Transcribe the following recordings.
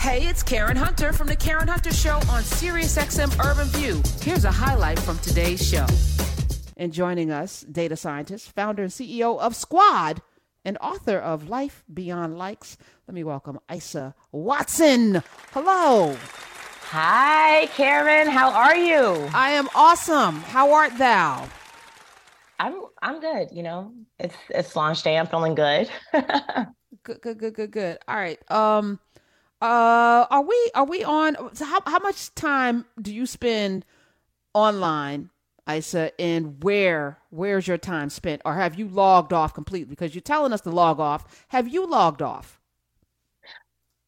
Hey, it's Karen Hunter from The Karen Hunter Show on SiriusXM Urban View. Here's a highlight from today's show. And joining us, data scientist, founder and CEO of Squad, and author of Life Beyond Likes. Let me welcome Isa Watson. Hello. Hi, Karen. How are you? I am awesome. How art thou? I'm I'm good. You know, it's it's launch day. I'm feeling good. good, good, good, good, good. All right. Um, uh, are we are we on? So how how much time do you spend online, Isa? And where where's your time spent, or have you logged off completely? Because you're telling us to log off. Have you logged off?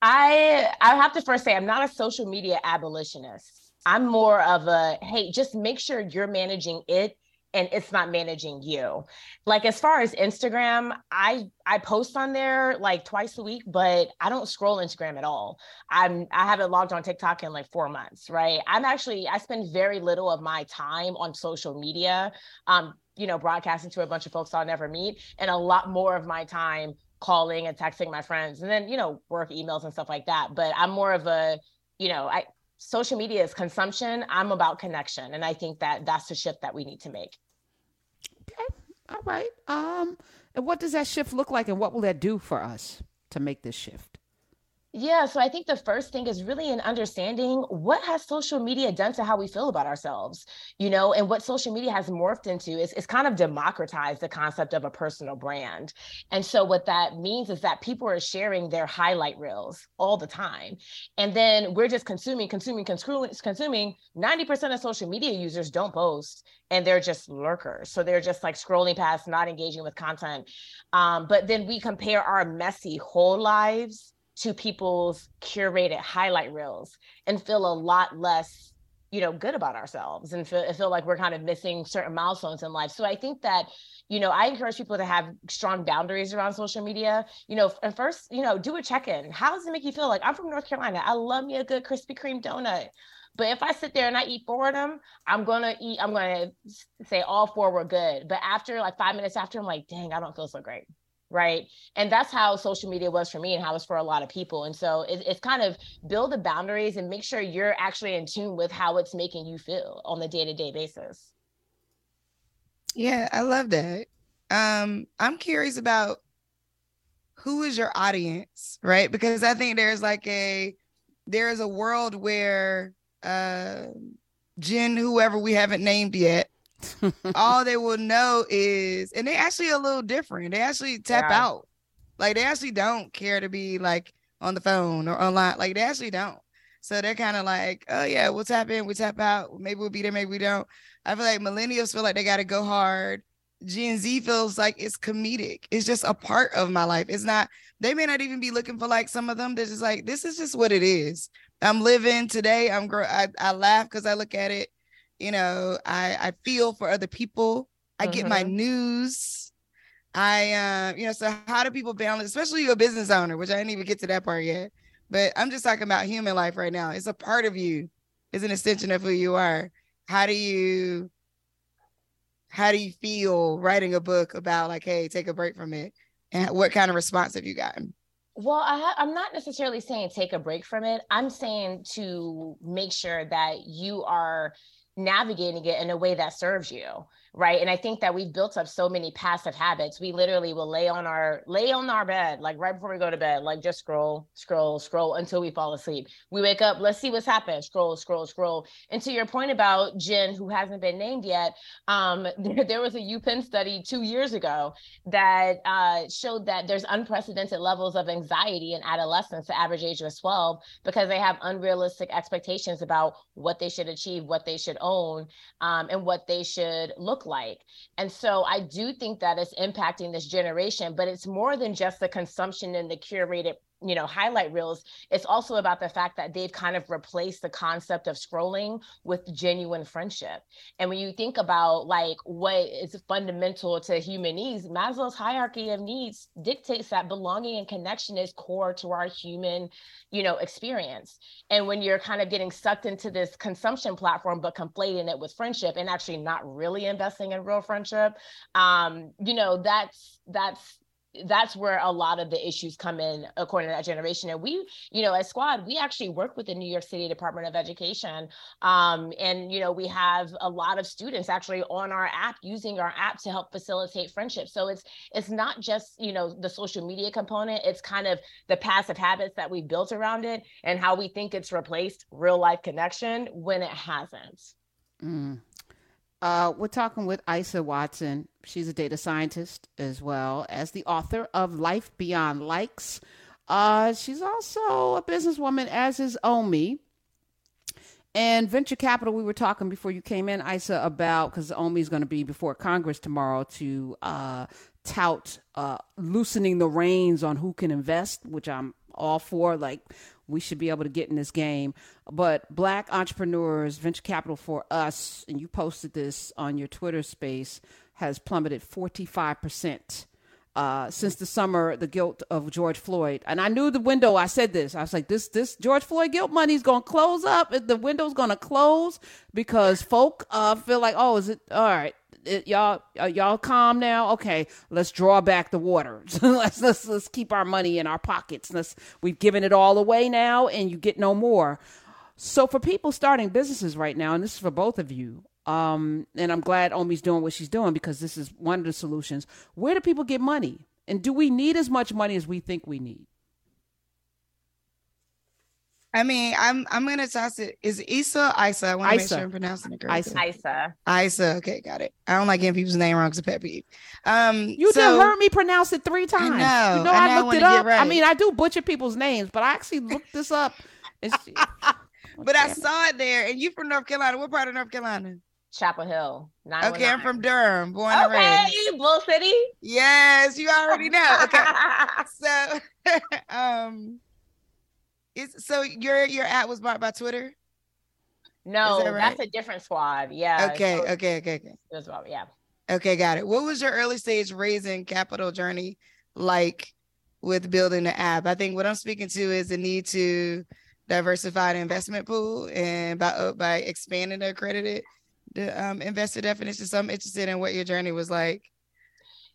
I I have to first say I'm not a social media abolitionist. I'm more of a hey, just make sure you're managing it and it's not managing you. Like as far as Instagram, I I post on there like twice a week, but I don't scroll Instagram at all. I'm I haven't logged on TikTok in like 4 months, right? I'm actually I spend very little of my time on social media. Um you know, broadcasting to a bunch of folks I'll never meet, and a lot more of my time calling and texting my friends and then you know work emails and stuff like that but i'm more of a you know i social media is consumption i'm about connection and i think that that's the shift that we need to make okay all right um and what does that shift look like and what will that do for us to make this shift yeah, so I think the first thing is really in understanding what has social media done to how we feel about ourselves, you know, and what social media has morphed into is, it's kind of democratized the concept of a personal brand. And so what that means is that people are sharing their highlight reels all the time. And then we're just consuming, consuming, consuming, consuming. 90% of social media users don't post and they're just lurkers. So they're just like scrolling past, not engaging with content. Um, but then we compare our messy whole lives to people's curated highlight reels and feel a lot less you know good about ourselves and feel, feel like we're kind of missing certain milestones in life. So i think that you know i encourage people to have strong boundaries around social media. You know and first you know do a check-in. How does it make you feel? Like i'm from north carolina. I love me a good krispy kreme donut. But if I sit there and I eat four of them, I'm gonna eat. I'm gonna say all four were good. But after like five minutes after, I'm like, dang, I don't feel so great right? And that's how social media was for me and how it's for a lot of people. And so it, it's kind of build the boundaries and make sure you're actually in tune with how it's making you feel on the day-to-day basis. Yeah i love that. Um i'm curious about who is your audience right? Because i think there's like a there is a world where uh Gen whoever we haven't named yet all they will know is, and they actually a little different. They actually tap yeah. out. Like they actually don't care to be like on the phone or online. Like they actually don't. So they're kind of like, oh yeah, we'll tap in, we tap out. Maybe we'll be there, maybe we don't. I feel like millennials feel like they got to go hard. Gen Z feels like it's comedic. It's just a part of my life. It's not. They may not even be looking for like some of them. They're just like, this is just what it is. I'm living today. I'm grow. I, I laugh because I look at it you know i i feel for other people. I get my mm-hmm. news. I uh you know so how do people balance especially you're a business owner which i didn't even get to that part yet but i'm just talking about human life right now. It's a part of you. It's an extension of who you are. How do you how do you feel writing a book about like hey take a break from it? And what kind of response have you gotten? Well, I I, am not necessarily saying take a break from it. I'm saying to make sure that you are navigating it in a way that serves you right? And i think that we've built up so many passive habits. We literally will lay on our lay on our bed like right before we go to bed like just scroll scroll scroll until we fall asleep. We wake up let's see what's happened scroll scroll scroll. And to your point about Gen who hasn't been named yet um, there, there was a upenn study two years ago that uh, showed that there's unprecedented levels of anxiety in adolescents the average age was 12 because they have unrealistic expectations about what they should achieve what they should own um, and what they should look like. And so I do think that it's impacting this generation, but it's more than just the consumption and the curated you know highlight reels it's also about the fact that they've kind of replaced the concept of scrolling with genuine friendship. And when you think about like what is fundamental to human needs maslow's hierarchy of needs dictates that belonging and connection is core to our human you know experience. And when you're kind of getting sucked into this consumption platform but conflating it with friendship and actually not really investing in real friendship um you know that's that's that's where a lot of the issues come in according to that generation. And we you know as squad we actually work with the new york city department of education. Um, and you know we have a lot of students actually on our app using our app to help facilitate friendship. So it's it's not just you know the social media component it's kind of the passive habits that we built around it and how we think it's replaced real life connection when it hasn't. Mm. Uh, we're talking with Isa Watson. She's a data scientist as well as the author of Life Beyond Likes. Uh, she's also a businesswoman, as is Omi. And venture capital, we were talking before you came in, Isa, about because Omi is going to be before Congress tomorrow to uh, tout uh, loosening the reins on who can invest, which I'm all for. Like, we should be able to get in this game. But black entrepreneurs, venture capital for us, and you posted this on your Twitter space, has plummeted 45%. Uh, since the summer, the guilt of George Floyd, and I knew the window. I said this. I was like, "This, this George Floyd guilt money is gonna close up. The window's gonna close because folk uh, feel like, oh, is it all right? It, y'all y'all calm now. Okay, let's draw back the water. let's let's let's keep our money in our pockets. Let's we've given it all away now, and you get no more. So for people starting businesses right now, and this is for both of you, um, and I'm glad Omi's doing what she's doing because this is one of the solutions. Where do people get money? And do we need as much money as we think we need? I mean, I'm I'm gonna toss it. Is Isa Isa? I want to make sure I'm pronouncing it correctly. Isa. Isa. Isa. Okay, got it. I don't like getting people's name wrong because a pet peeve. Um, you so, just heard me pronounce it three times. I know. You know, I, I looked it up. Right. I mean, I do butcher people's names, but I actually looked this up. but I saw it there, and you from North Carolina. What part of North Carolina? Chapel Hill. Okay, I'm from Durham, born okay, and raised. Bull City. Yes, you already know. Okay, so um is so your your app was bought by Twitter? No, that right? that's a different squad. Yeah. Okay. So, okay. Okay. Okay. As well. Yeah. Okay, got it. What was your early stage raising capital journey like with building the app? I think what I'm speaking to is the need to diversify the investment pool and by uh, by expanding the accredited the um, investor definition. So I'm interested in what your journey was like.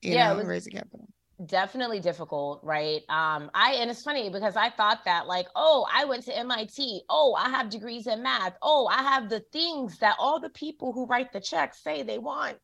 You yeah, know, was, raising capital definitely difficult right? Um i and it's funny because i thought that like oh i went to mit oh i have degrees in math. Oh i have the things that all the people who write the checks say they want.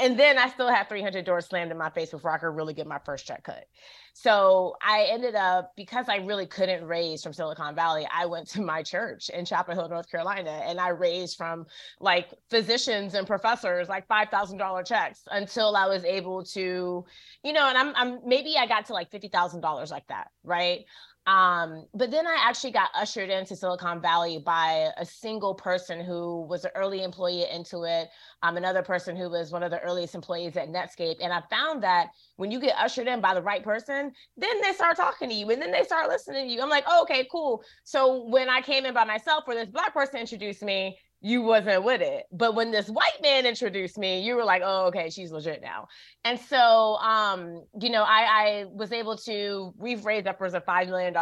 And then I still had 300 doors slammed in my face before I could really get my first check cut. So I ended up, because I really couldn't raise from Silicon Valley, I went to my church in Chapel Hill, North Carolina, and I raised from like physicians and professors like $5,000 checks until I was able to, you know, and I'm, I'm maybe I got to like $50,000 like that, right? Um, but then I actually got ushered into Silicon Valley by a single person who was an early employee at Intuit, um, another person who was one of the earliest employees at Netscape. And I found that when you get ushered in by the right person, then they start talking to you and then they start listening to you. I'm like, oh, okay, cool. So when I came in by myself, or this black person introduced me, you wasn't with it. But when this white man introduced me, you were like, oh, okay, she's legit now. And so, um, you know, I, I was able to, we've raised upwards of $5 million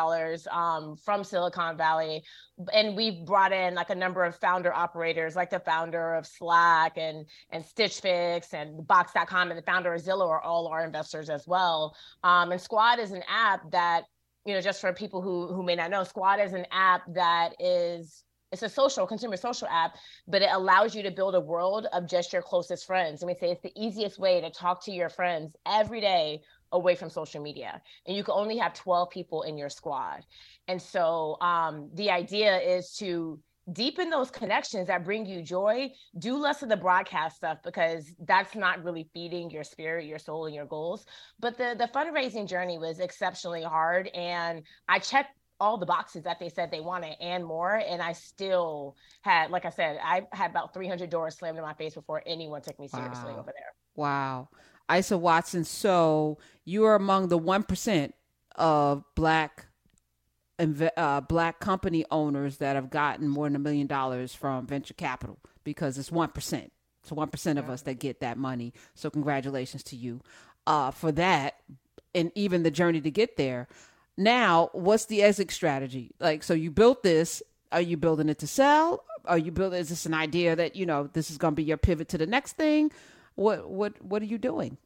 um, from Silicon Valley. And we've brought in like a number of founder operators, like the founder of Slack and, and Stitch Fix and Box.com and the founder of Zillow are all our investors as well. Um, and Squad is an app that, you know, just for people who, who may not know, Squad is an app that is it's a social consumer social app but it allows you to build a world of just your closest friends. And we say it's the easiest way to talk to your friends every day away from social media and you can only have 12 people in your squad. And so um, the idea is to deepen those connections that bring you joy. Do less of the broadcast stuff because that's not really feeding your spirit your soul and your goals. But the the fundraising journey was exceptionally hard and i checked all the boxes that they said they wanted and more. And I still had, like I said, I had about 300 doors slammed in my face before anyone took me seriously wow. over there. Wow. Isa Watson, so you are among the 1% of black uh, black company owners that have gotten more than a million dollars from venture capital because it's 1%. So 1% of us that get that money. So congratulations to you uh, for that and even the journey to get there. Now, what's the exit strategy? Like, so you built this. Are you building it to sell? Are you building? Is this an idea that you know this is going to be your pivot to the next thing? What what what are you doing?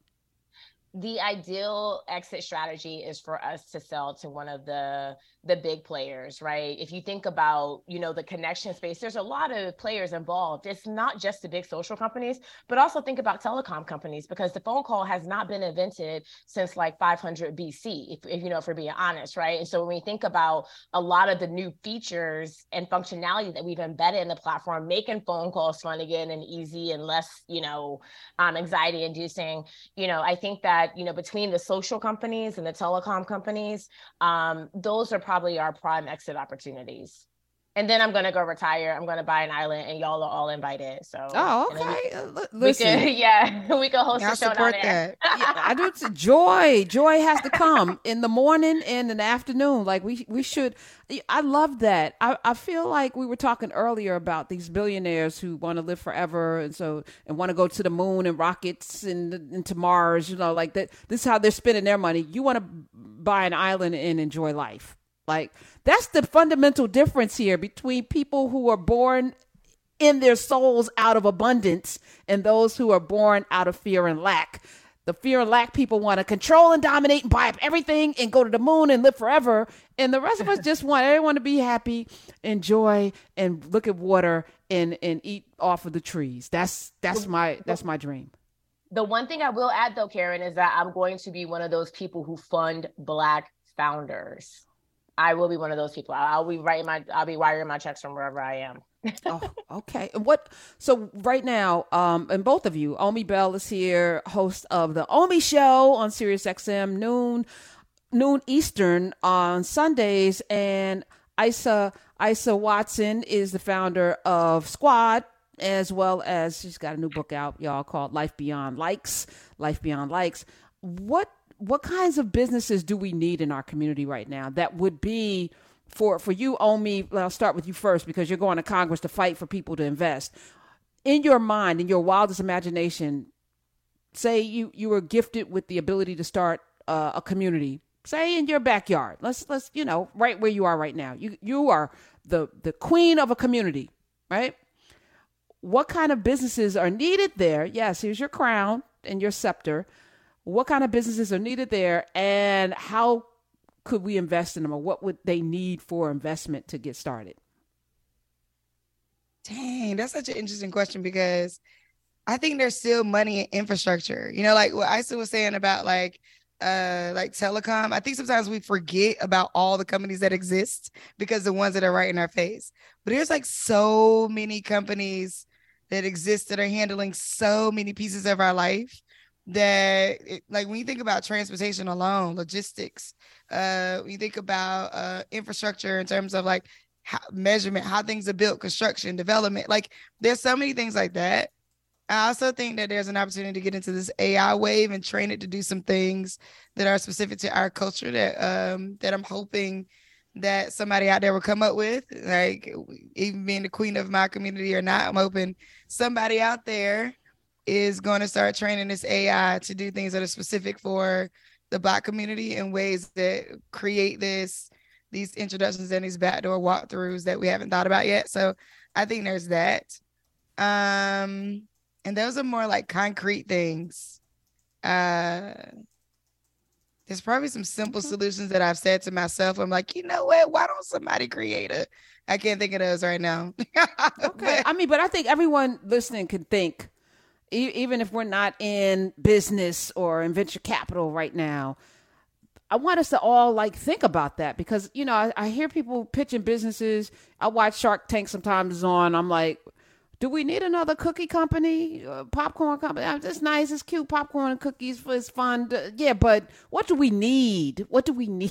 The ideal exit strategy is for us to sell to one of the the big players right? If you think about you know the connection space there's a lot of players involved. It's not just the big social companies but also think about telecom companies because the phone call has not been invented since like 500 bc if, if you know if we're being honest right? And so when we think about a lot of the new features and functionality that we've embedded in the platform making phone calls fun again and easy and less you know um, anxiety inducing you know i think that that you know between the social companies and the telecom companies um, those are probably our prime exit opportunities and then I'm gonna go retire. I'm gonna buy an island, and y'all are all invited. So oh, okay. We, Listen, we could, yeah, we could host a show support that. yeah, I do. T- joy, joy has to come in the morning and in the afternoon. Like we we should. I love that. I I feel like we were talking earlier about these billionaires who want to live forever and so and want to go to the moon and rockets and into Mars. You know, like that. This is how they're spending their money. You want to buy an island and enjoy life. Like that's the fundamental difference here between people who are born in their souls out of abundance and those who are born out of fear and lack. The fear and lack people want to control and dominate and buy up everything and go to the moon and live forever. And the rest of us just want everyone to be happy, enjoy, and look at water and and eat off of the trees. That's that's my that's my dream. The one thing I will add though, Karen, is that I'm going to be one of those people who fund black founders. I will be one of those people. I'll be writing my, I'll be wiring my checks from wherever I am. oh, okay. What? So right now, um, and both of you, Omi Bell is here, host of the Omi Show on Sirius XM noon, noon Eastern on Sundays, and Isa Isa Watson is the founder of Squad, as well as she's got a new book out, y'all, called Life Beyond Likes. Life Beyond Likes. What what kinds of businesses do we need in our community right now that would be for for you Omi? I'll start with you first because you're going to congress to fight for people to invest. In your mind in your wildest imagination say you you were gifted with the ability to start uh, a community say in your backyard. Let's let's you know right where you are right now. You you are the the queen of a community right? What kind of businesses are needed there? Yes here's your crown and your scepter what kind of businesses are needed there and how could we invest in them or what would they need for investment to get started? Dang, that's such an interesting question because I think there's still money in infrastructure. You know, like what Isa was saying about like uh like telecom. I think sometimes we forget about all the companies that exist because the ones that are right in our face. But there's like so many companies that exist that are handling so many pieces of our life that it, like when you think about transportation alone logistics uh when you think about uh infrastructure in terms of like how, measurement how things are built construction development like there's so many things like that. I also think that there's an opportunity to get into this ai wave and train it to do some things that are specific to our culture that um that i'm hoping that somebody out there will come up with like even being the queen of my community or not i'm hoping somebody out there is going to start training this AI to do things that are specific for the black community in ways that create this these introductions and these backdoor walkthroughs that we haven't thought about yet. So I think there's that. Um, and those are more like concrete things. Uh there's probably some simple mm-hmm. solutions that I've said to myself. I'm like, you know what? Why don't somebody create a? I can't think of those right now. okay. I mean, but I think everyone listening can think even if we're not in business or in venture capital right now, I want us to all like think about that because you know I, I hear people pitching businesses. I watch Shark Tank sometimes on. I'm like, do we need another cookie company, uh, popcorn company? Uh, it's nice, it's cute, popcorn and cookies. It's fun. To, yeah, but what do we need? What do we need?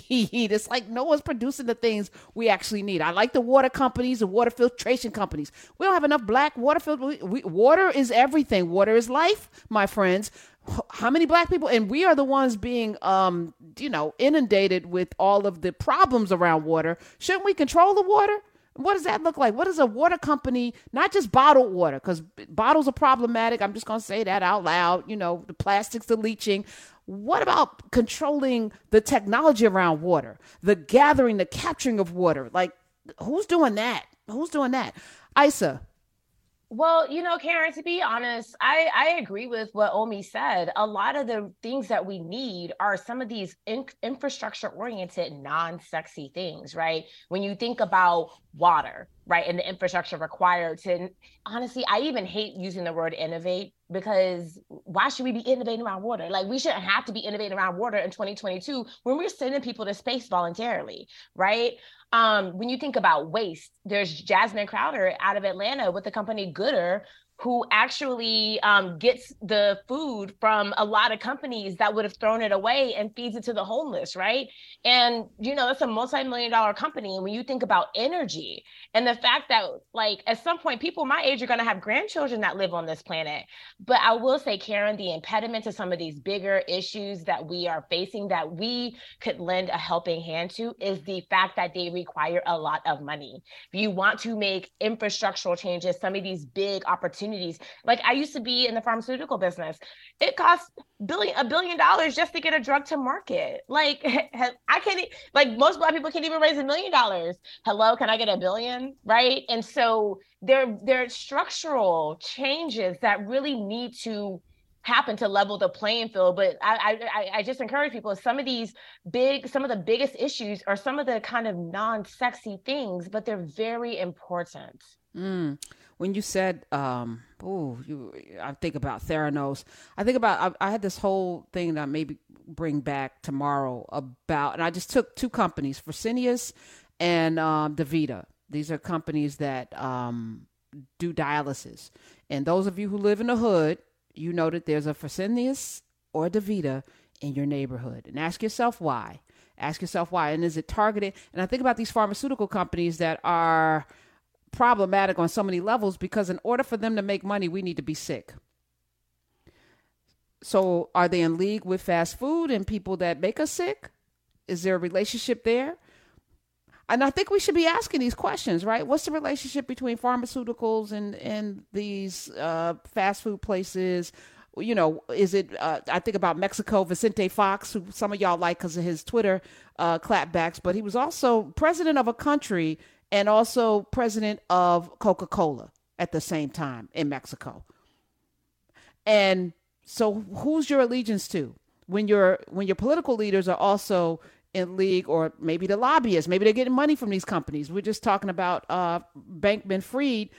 It's like no one's producing the things we actually need. I like the water companies, the water filtration companies. We don't have enough black water filter. water is everything. Water is life, my friends. How many black people? And we are the ones being, um, you know, inundated with all of the problems around water. Shouldn't we control the water? What does that look like? What does a water company, not just bottled water, because bottles are problematic. I'm just going to say that out loud. You know, the plastics, the leaching. What about controlling the technology around water, the gathering, the capturing of water? Like, who's doing that? Who's doing that? Isa, Well, you know, Karen, to be honest, I, I agree with what Omi said. A lot of the things that we need are some of these in, infrastructure oriented, non sexy things, right? When you think about water, right, and the infrastructure required to, honestly, I even hate using the word innovate because why should we be innovating around water? Like, we shouldn't have to be innovating around water in 2022 when we're sending people to space voluntarily, right? Um, when you think about waste, there's Jasmine Crowder out of Atlanta with the company Goodr, who actually um, gets the food from a lot of companies that would have thrown it away and feeds it to the homeless, right? And you know, it's a multi-million dollar company. And when you think about energy and the fact that, like, at some point, people my age are going to have grandchildren that live on this planet. But I will say, Karen, the impediment to some of these bigger issues that we are facing that we could lend a helping hand to is the fact that they require a lot of money. If you want to make infrastructural changes, some of these big opportunities opportunities. Like I used to be in the pharmaceutical business. It costs billion a billion dollars just to get a drug to market. Like I can't like most black people can't even raise a million dollars. Hello, can I get a billion? Right. And so there there are structural changes that really need to happen to level the playing field. But I, I, I just encourage people. Some of these big, some of the biggest issues are some of the kind of non-sexy things, but they're very important. Mm when you said, um, oh, I think about Theranos. I think about I, I, had this whole thing that I maybe bring back tomorrow about, and I just took two companies, Fresenius and um, DaVita. These are companies that um, do dialysis, and those of you who live in the hood, you know that there's a Fresenius or a DaVita in your neighborhood, and ask yourself why. Ask yourself why, and is it targeted? And I think about these pharmaceutical companies that are problematic on so many levels because in order for them to make money, we need to be sick. So, are they in league with fast food and people that make us sick? Is there a relationship there? And I think we should be asking these questions, right? What's the relationship between pharmaceuticals and and these uh, fast food places? You know, is it? Uh, I think about Mexico, Vicente Fox, who some of y'all like because of his Twitter uh, clapbacks, but he was also president of a country and also president of Coca Cola at the same time in Mexico. And so, who's your allegiance to when your when your political leaders are also in league, or maybe the lobbyists, maybe they're getting money from these companies. We're just talking about uh, Bankman-Fried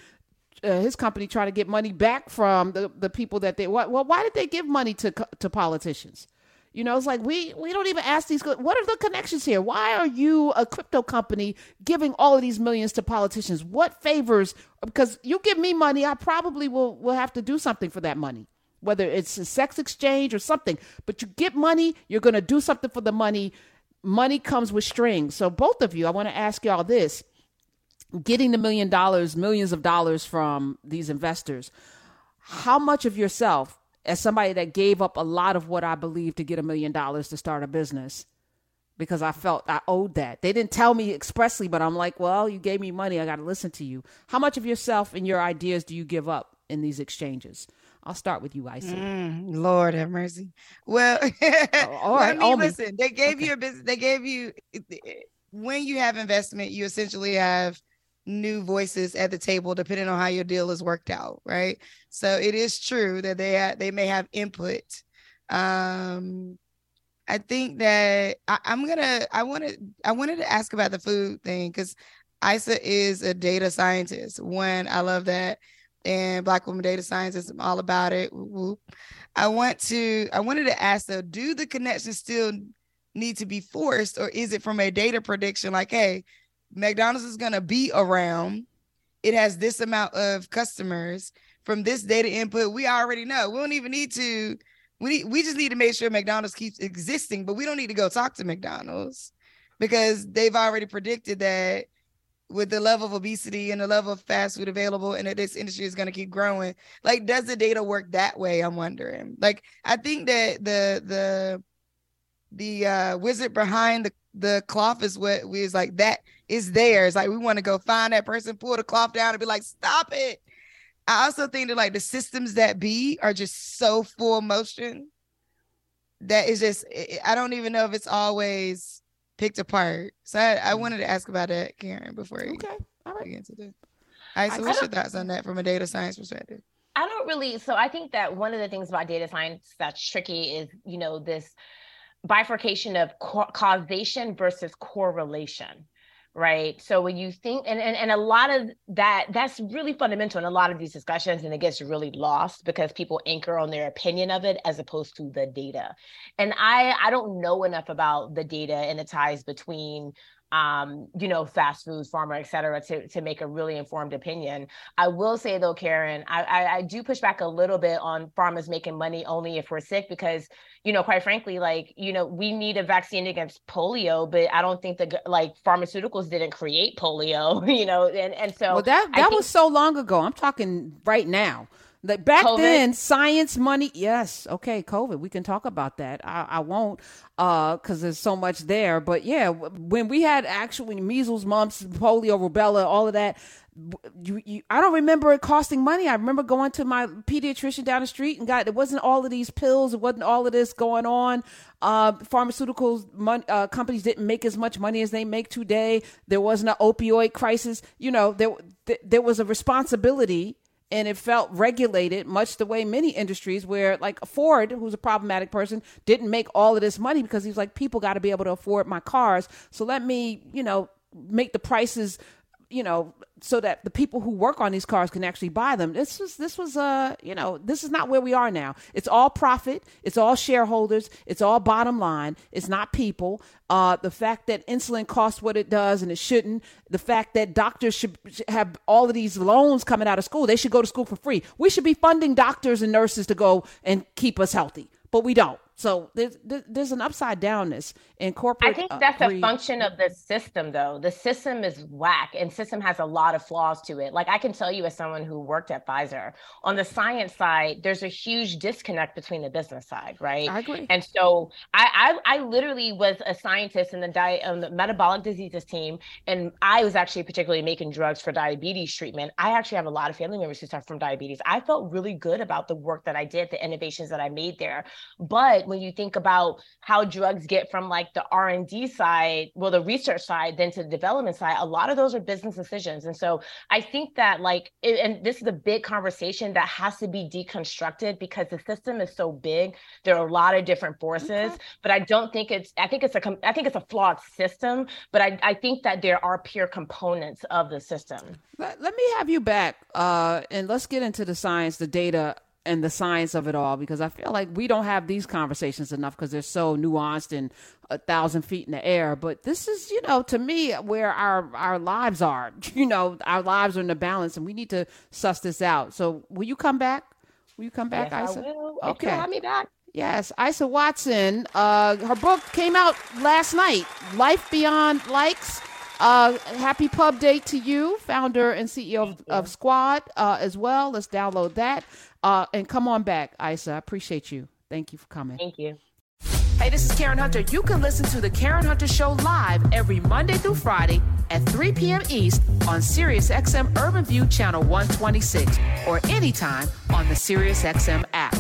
Uh, his company trying to get money back from the, the people that they well why did they give money to to politicians you know, it's like we we don't even ask these. What are the connections here? Why are you a crypto company giving all of these millions to politicians? What favors? Because you give me money, I probably will will have to do something for that money, whether it's a sex exchange or something. But you get money, you're going to do something for the money. Money comes with strings. So both of you, I want to ask y'all this: getting the million dollars, millions of dollars from these investors, how much of yourself as somebody that gave up a lot of what I believe to get a million dollars to start a business because I felt I owed that. They didn't tell me expressly, but I'm like, well, you gave me money. I got to listen to you. How much of yourself and your ideas do you give up in these exchanges? I'll start with you, Icy. Mm, Lord have mercy. Well, oh, all right. I mean, listen, they gave okay. you a business. They gave you when you have investment, you essentially have new voices at the table depending on how your deal is worked out right so it is true that they ha- they may have input um i think that I, am gonna i wanted i wanted to ask about the food thing because isa is a data scientist one i love that and black woman data scientist i'm all about it i want to i wanted to ask though do the connections still need to be forced or is it from a data prediction like hey McDonald's is to be around. It has this amount of customers from this data input. We already know. We don't even need to. We need, we just need to make sure McDonald's keeps existing, but we don't need to go talk to McDonald's because they've already predicted that with the level of obesity and the level of fast food available and that this industry is going to keep growing like does the data work that way i'm wondering like i think that the the the uh wizard behind the the cloth is what we is like that is theirs. Like we want to go find that person, pull the cloth down, and be like, stop it. I also think that like the systems that be are just so full motion that is just I don't even know if it's always picked apart. So I, I mm. wanted to ask about that, Karen, before you okay, all right. get into this. I, so what's your thoughts on that from a data science perspective? I don't really. So I think that one of the things about data science that's tricky is, you know, this bifurcation of co- causation versus correlation right? So when you think and, and and a lot of that that's really fundamental in a lot of these discussions and it gets really lost because people anchor on their opinion of it as opposed to the data. And i i don't know enough about the data and the ties between um, you know, fast foods, pharma, et cetera, to, to make a really informed opinion. I will say though, Karen, I, I, I do push back a little bit on pharma's making money only if we're sick because, you know, quite frankly, like, you know, we need a vaccine against polio, but I don't think that like pharmaceuticals didn't create polio, you know, and, and so. Well, that, that think- was so long ago. I'm talking right now. Like back COVID. then, science, money, yes, okay, COVID. We can talk about that. I, I won't, uh, because there's so much there. But yeah, when we had actually measles, mumps, polio, rubella, all of that, you, you, I don't remember it costing money. I remember going to my pediatrician down the street and got it wasn't all of these pills. It wasn't all of this going on. Uh, pharmaceuticals mon- uh, companies didn't make as much money as they make today. There wasn't an opioid crisis. You know, there th- there was a responsibility and it felt regulated much the way many industries where like ford who's a problematic person didn't make all of this money because he's like people got to be able to afford my cars. So let me you know make the prices you know so that the people who work on these cars can actually buy them. This was this was uh you know this is not where we are now. It's all profit. It's all shareholders. It's all bottom line. It's not people. Uh, the fact that insulin costs what it does and it shouldn't. The fact that doctors should have all of these loans coming out of school. They should go to school for free. We should be funding doctors and nurses to go and keep us healthy, but we don't. So there's there's an upside downness in corporate. I think uh, that's uh, a function of the system, though. The system is whack, and system has a lot of flaws to it. Like I can tell you, as someone who worked at Pfizer, on the science side, there's a huge disconnect between the business side, right? I agree. And so I I, I literally was a scientist in the diet um, the metabolic diseases team, and I was actually particularly making drugs for diabetes treatment. I actually have a lot of family members who suffer from diabetes. I felt really good about the work that I did, the innovations that I made there, but when you think about how drugs get from like the r&d side well the research side then to the development side a lot of those are business decisions. And so i think that like it, and this is a big conversation that has to be deconstructed because the system is so big. There are a lot of different forces okay. but i don't think it's i think it's a i think it's a flawed system but i, I think that there are pure components of the system. Let, let me have you back uh, and let's get into the science the data and the science of it all because I feel like we don't have these conversations enough because they're so nuanced and a thousand feet in the air. But this is, you know, to me where our our lives are. You know, our lives are in the balance, and we need to suss this out. So, will you come back? Will you come back, yes, Isa? I will. Okay, have me back. Yes, Isa Watson. Uh, her book came out last night. Life Beyond Likes. Uh, happy pub day to you, founder and CEO of, of Squad, uh, as well. Let's download that. Uh, and come on back, Isa. I appreciate you. Thank you for coming. Thank you. Hey, this is Karen Hunter. You can listen to the Karen Hunter Show live every Monday through Friday at 3 p.m. East on SiriusXM Urban View Channel 126 or anytime on the SiriusXM app.